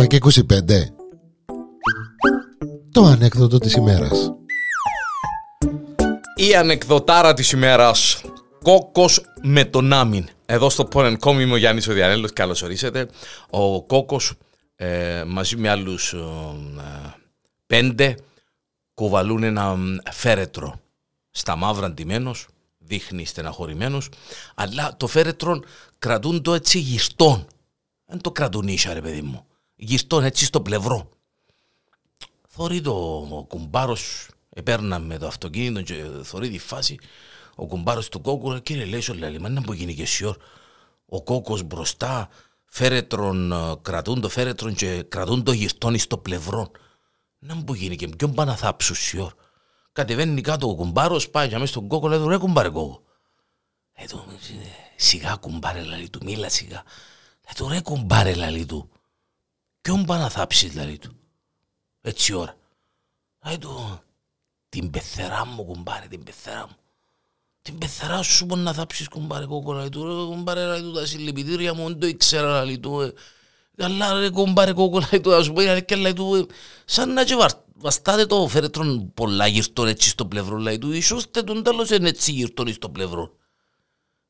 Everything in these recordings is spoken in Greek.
7 και 25 Το ανέκδοτο της ημέρας. Η ανεκδοτάρα της ημέρας. Κόκκος με τον Άμιν. Εδώ στο Πόνεν είμαι ο Γιάννης ο Διανέλος. Καλώς ορίσατε. Ο Κόκκος ε, μαζί με άλλους ε, πέντε κουβαλούν ένα φέρετρο. Στα μαύρα αντιμένος δείχνει στεναχωρημένος. Αλλά το φέρετρο κρατούν το έτσι γιστόν δεν το κρατούν ίσα ρε παιδί μου γιστόν έτσι στο πλευρό. Θωρεί το ο κουμπάρος επέρναμε το αυτοκίνητο και θωρεί τη φάση. Ο κουμπάρος του κόκκου κύριε λέει σου λέει μα να που γίνει και σιόρ ο κόκκος μπροστά φέρετρον κρατούν το φέρετρον και κρατούν το γιστόν στο πλευρό να μου γίνει και ποιον πάνε να θάψουν σιόρ. Κατεβαίνει κάτω ο κουμπάρος πάει για μέσα στον κόκκο λέει ρε κουμπάρε κόκκο ε, σιγά κουμπάρε λαλί του μίλα σιγά. Ε, το ρε κουμπάρε λαλί του. Ποιον πάει να θάψει λαλί του; Έτσι ώρα. Λέει του, την πεθερά μου κουμπάρε, την πεθερά μου. Την πεθερά σου μπορεί να θάψεις κουμπάρε κόκο λαλί του. Ρε κουμπάρε λαλί του, τα συλληπιτήρια μου δεν το ήξερα λαλί του. Ε. Αλλά ρε κουμπάρε κόκο λαλί του, ας πούμε και λαλί του. Ε. Σαν να και βαστάτε το φέρετρον πολλά γυρτών έτσι στο πλευρό λαλί του. Ισώστε τον τέλος είναι έτσι γυρτών στο πλευρό.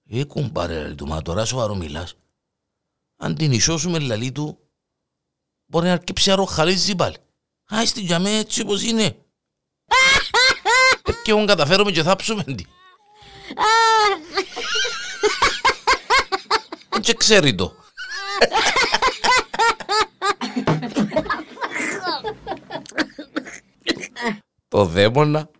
Ε κουμπάρε λαλί του, μα τώρα σοβαρό μιλάς αν την ισώσουμε λαλή του, μπορεί να αρκεψει αρροχαλίζει πάλι. Άιστη για μέ έτσι όπως είναι. Και εγώ καταφέρομαι και θάψουμε τι. Και ξέρει το. Το δαίμονα